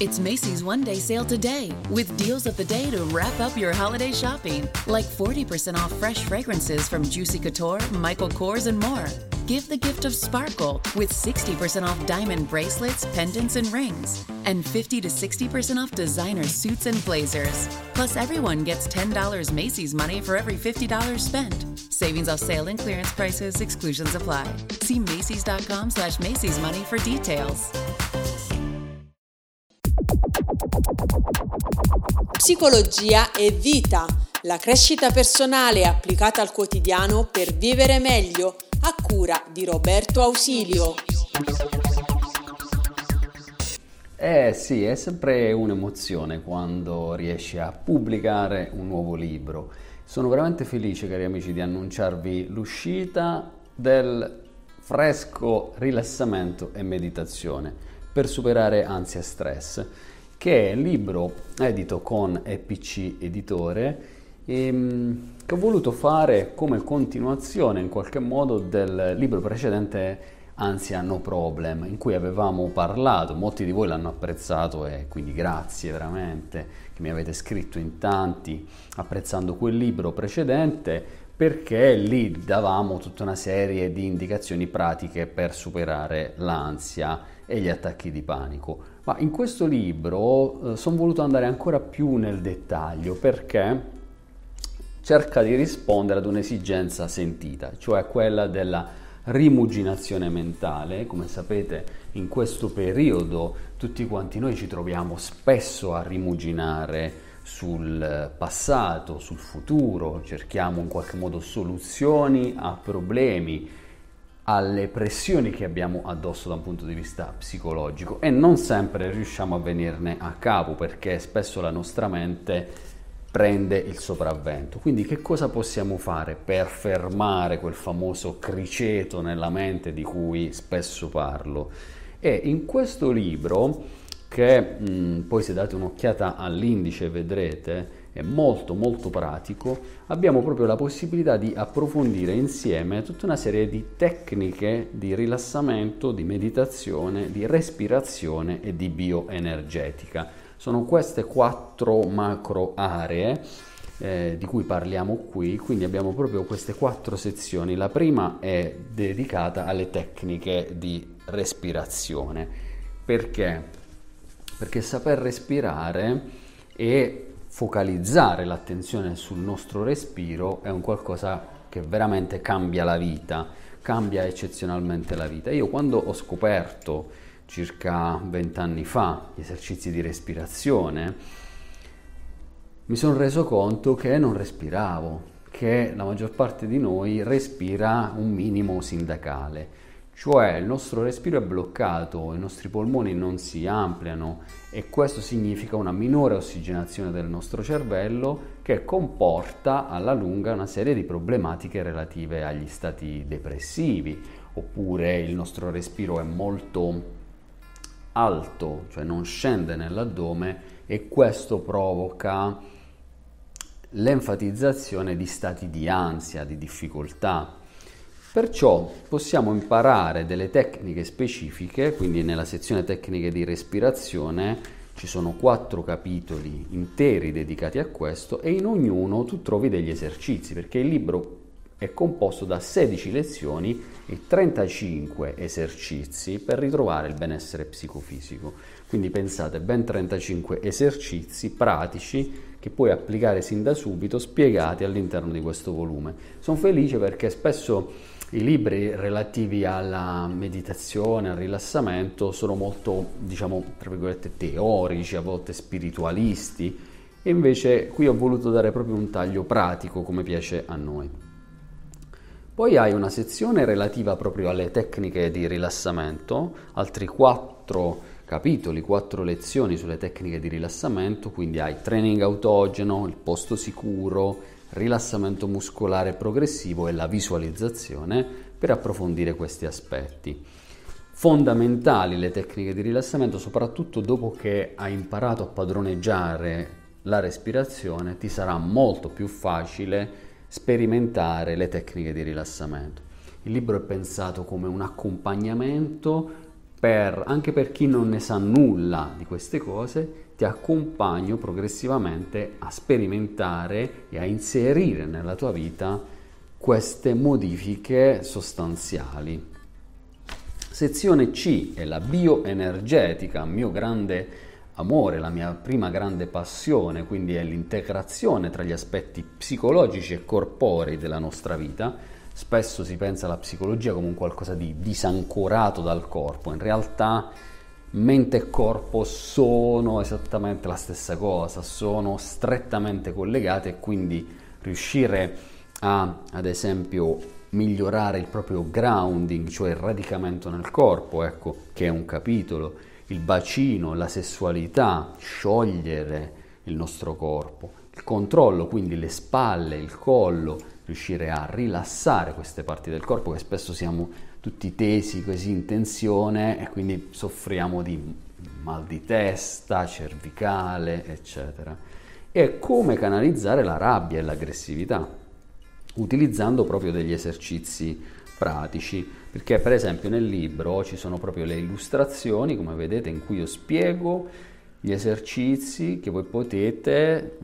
It's Macy's one day sale today with deals of the day to wrap up your holiday shopping, like 40% off fresh fragrances from Juicy Couture, Michael Kors, and more. Give the gift of sparkle with 60% off diamond bracelets, pendants, and rings, and 50 to 60% off designer suits and blazers. Plus, everyone gets $10 Macy's money for every $50 spent. Savings off sale and clearance prices, exclusions apply. See Macy's.com slash Macy's money for details. Psicologia e vita, la crescita personale applicata al quotidiano per vivere meglio, a cura di Roberto Ausilio. Eh sì, è sempre un'emozione quando riesci a pubblicare un nuovo libro. Sono veramente felice, cari amici, di annunciarvi l'uscita del fresco rilassamento e meditazione per superare ansia e stress che è il libro edito con EPC Editore ehm, che ho voluto fare come continuazione in qualche modo del libro precedente Ansia No Problem, in cui avevamo parlato, molti di voi l'hanno apprezzato e quindi grazie veramente che mi avete scritto in tanti apprezzando quel libro precedente perché lì davamo tutta una serie di indicazioni pratiche per superare l'ansia e gli attacchi di panico. Ma in questo libro eh, sono voluto andare ancora più nel dettaglio perché cerca di rispondere ad un'esigenza sentita, cioè quella della rimuginazione mentale. Come sapete, in questo periodo tutti quanti noi ci troviamo spesso a rimuginare sul passato, sul futuro, cerchiamo in qualche modo soluzioni a problemi alle pressioni che abbiamo addosso da un punto di vista psicologico e non sempre riusciamo a venirne a capo perché spesso la nostra mente prende il sopravvento. Quindi che cosa possiamo fare per fermare quel famoso criceto nella mente di cui spesso parlo? E in questo libro, che mh, poi se date un'occhiata all'indice vedrete, è molto molto pratico, abbiamo proprio la possibilità di approfondire insieme tutta una serie di tecniche di rilassamento, di meditazione, di respirazione e di bioenergetica. Sono queste quattro macro aree eh, di cui parliamo qui, quindi abbiamo proprio queste quattro sezioni. La prima è dedicata alle tecniche di respirazione. Perché? Perché saper respirare è focalizzare l'attenzione sul nostro respiro è un qualcosa che veramente cambia la vita, cambia eccezionalmente la vita. Io quando ho scoperto circa vent'anni fa gli esercizi di respirazione, mi sono reso conto che non respiravo, che la maggior parte di noi respira un minimo sindacale cioè il nostro respiro è bloccato, i nostri polmoni non si ampliano e questo significa una minore ossigenazione del nostro cervello che comporta alla lunga una serie di problematiche relative agli stati depressivi, oppure il nostro respiro è molto alto, cioè non scende nell'addome e questo provoca l'enfatizzazione di stati di ansia, di difficoltà, Perciò possiamo imparare delle tecniche specifiche, quindi nella sezione tecniche di respirazione ci sono quattro capitoli interi dedicati a questo e in ognuno tu trovi degli esercizi, perché il libro è composto da 16 lezioni e 35 esercizi per ritrovare il benessere psicofisico. Quindi pensate, ben 35 esercizi pratici che puoi applicare sin da subito, spiegati all'interno di questo volume. Sono felice perché spesso i libri relativi alla meditazione, al rilassamento sono molto, diciamo, tra virgolette, teorici, a volte spiritualisti, e invece qui ho voluto dare proprio un taglio pratico come piace a noi. Poi hai una sezione relativa proprio alle tecniche di rilassamento, altri quattro capitoli, quattro lezioni sulle tecniche di rilassamento, quindi hai training autogeno, il posto sicuro, rilassamento muscolare progressivo e la visualizzazione per approfondire questi aspetti. Fondamentali le tecniche di rilassamento, soprattutto dopo che hai imparato a padroneggiare la respirazione, ti sarà molto più facile sperimentare le tecniche di rilassamento. Il libro è pensato come un accompagnamento per, anche per chi non ne sa nulla di queste cose, ti accompagno progressivamente a sperimentare e a inserire nella tua vita queste modifiche sostanziali. Sezione C è la bioenergetica, mio grande amore, la mia prima grande passione, quindi è l'integrazione tra gli aspetti psicologici e corporei della nostra vita. Spesso si pensa alla psicologia come un qualcosa di disancorato dal corpo, in realtà mente e corpo sono esattamente la stessa cosa, sono strettamente collegate e quindi riuscire a, ad esempio, migliorare il proprio grounding, cioè il radicamento nel corpo, ecco, che è un capitolo, il bacino, la sessualità, sciogliere il nostro corpo, il controllo, quindi le spalle, il collo, riuscire a rilassare queste parti del corpo che spesso siamo tutti tesi così in tensione e quindi soffriamo di mal di testa, cervicale, eccetera. E come canalizzare la rabbia e l'aggressività, utilizzando proprio degli esercizi pratici, perché per esempio nel libro ci sono proprio le illustrazioni, come vedete, in cui io spiego gli esercizi che voi potete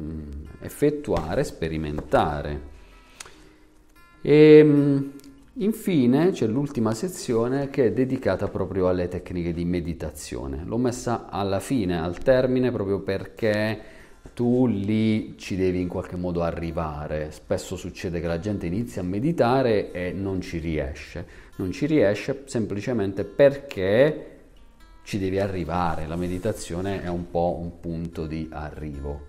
effettuare, sperimentare. E, mh, Infine c'è l'ultima sezione che è dedicata proprio alle tecniche di meditazione. L'ho messa alla fine, al termine, proprio perché tu lì ci devi in qualche modo arrivare. Spesso succede che la gente inizia a meditare e non ci riesce. Non ci riesce semplicemente perché ci devi arrivare. La meditazione è un po' un punto di arrivo.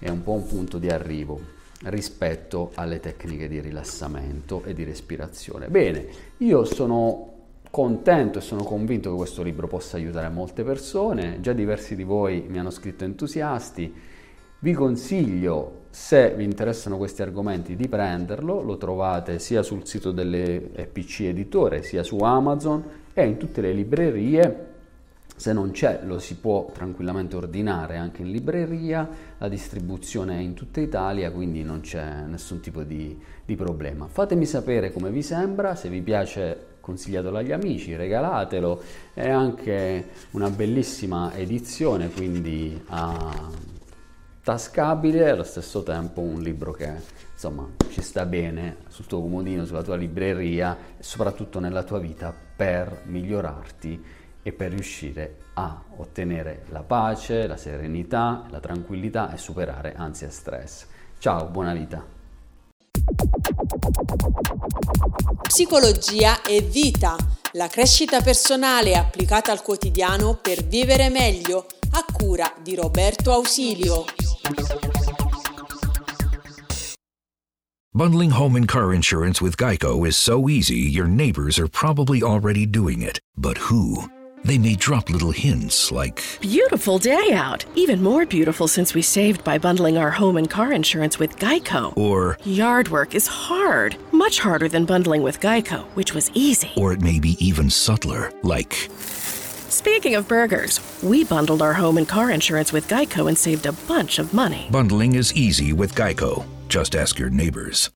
È un po' un punto di arrivo rispetto alle tecniche di rilassamento e di respirazione. Bene, io sono contento e sono convinto che questo libro possa aiutare molte persone, già diversi di voi mi hanno scritto entusiasti, vi consiglio, se vi interessano questi argomenti, di prenderlo, lo trovate sia sul sito delle PC Editore, sia su Amazon e in tutte le librerie se non c'è lo si può tranquillamente ordinare anche in libreria, la distribuzione è in tutta Italia, quindi non c'è nessun tipo di, di problema. Fatemi sapere come vi sembra, se vi piace consigliatelo agli amici, regalatelo, è anche una bellissima edizione, quindi a tascabile e allo stesso tempo un libro che insomma ci sta bene sul tuo comodino, sulla tua libreria e soprattutto nella tua vita per migliorarti e per riuscire a ottenere la pace, la serenità, la tranquillità e superare ansia e stress. Ciao, buona vita. Psicologia e vita, la crescita personale applicata al quotidiano per vivere meglio, a cura di Roberto Ausilio. Bundling home and car insurance with Geico is so easy, your neighbors are probably already doing it. But who? They may drop little hints like Beautiful day out. Even more beautiful since we saved by bundling our home and car insurance with Geico. or Yard work is hard, much harder than bundling with Geico, which was easy. or it may be even subtler like Speaking of burgers, we bundled our home and car insurance with Geico and saved a bunch of money. bundling is easy with Geico. Just ask your neighbors.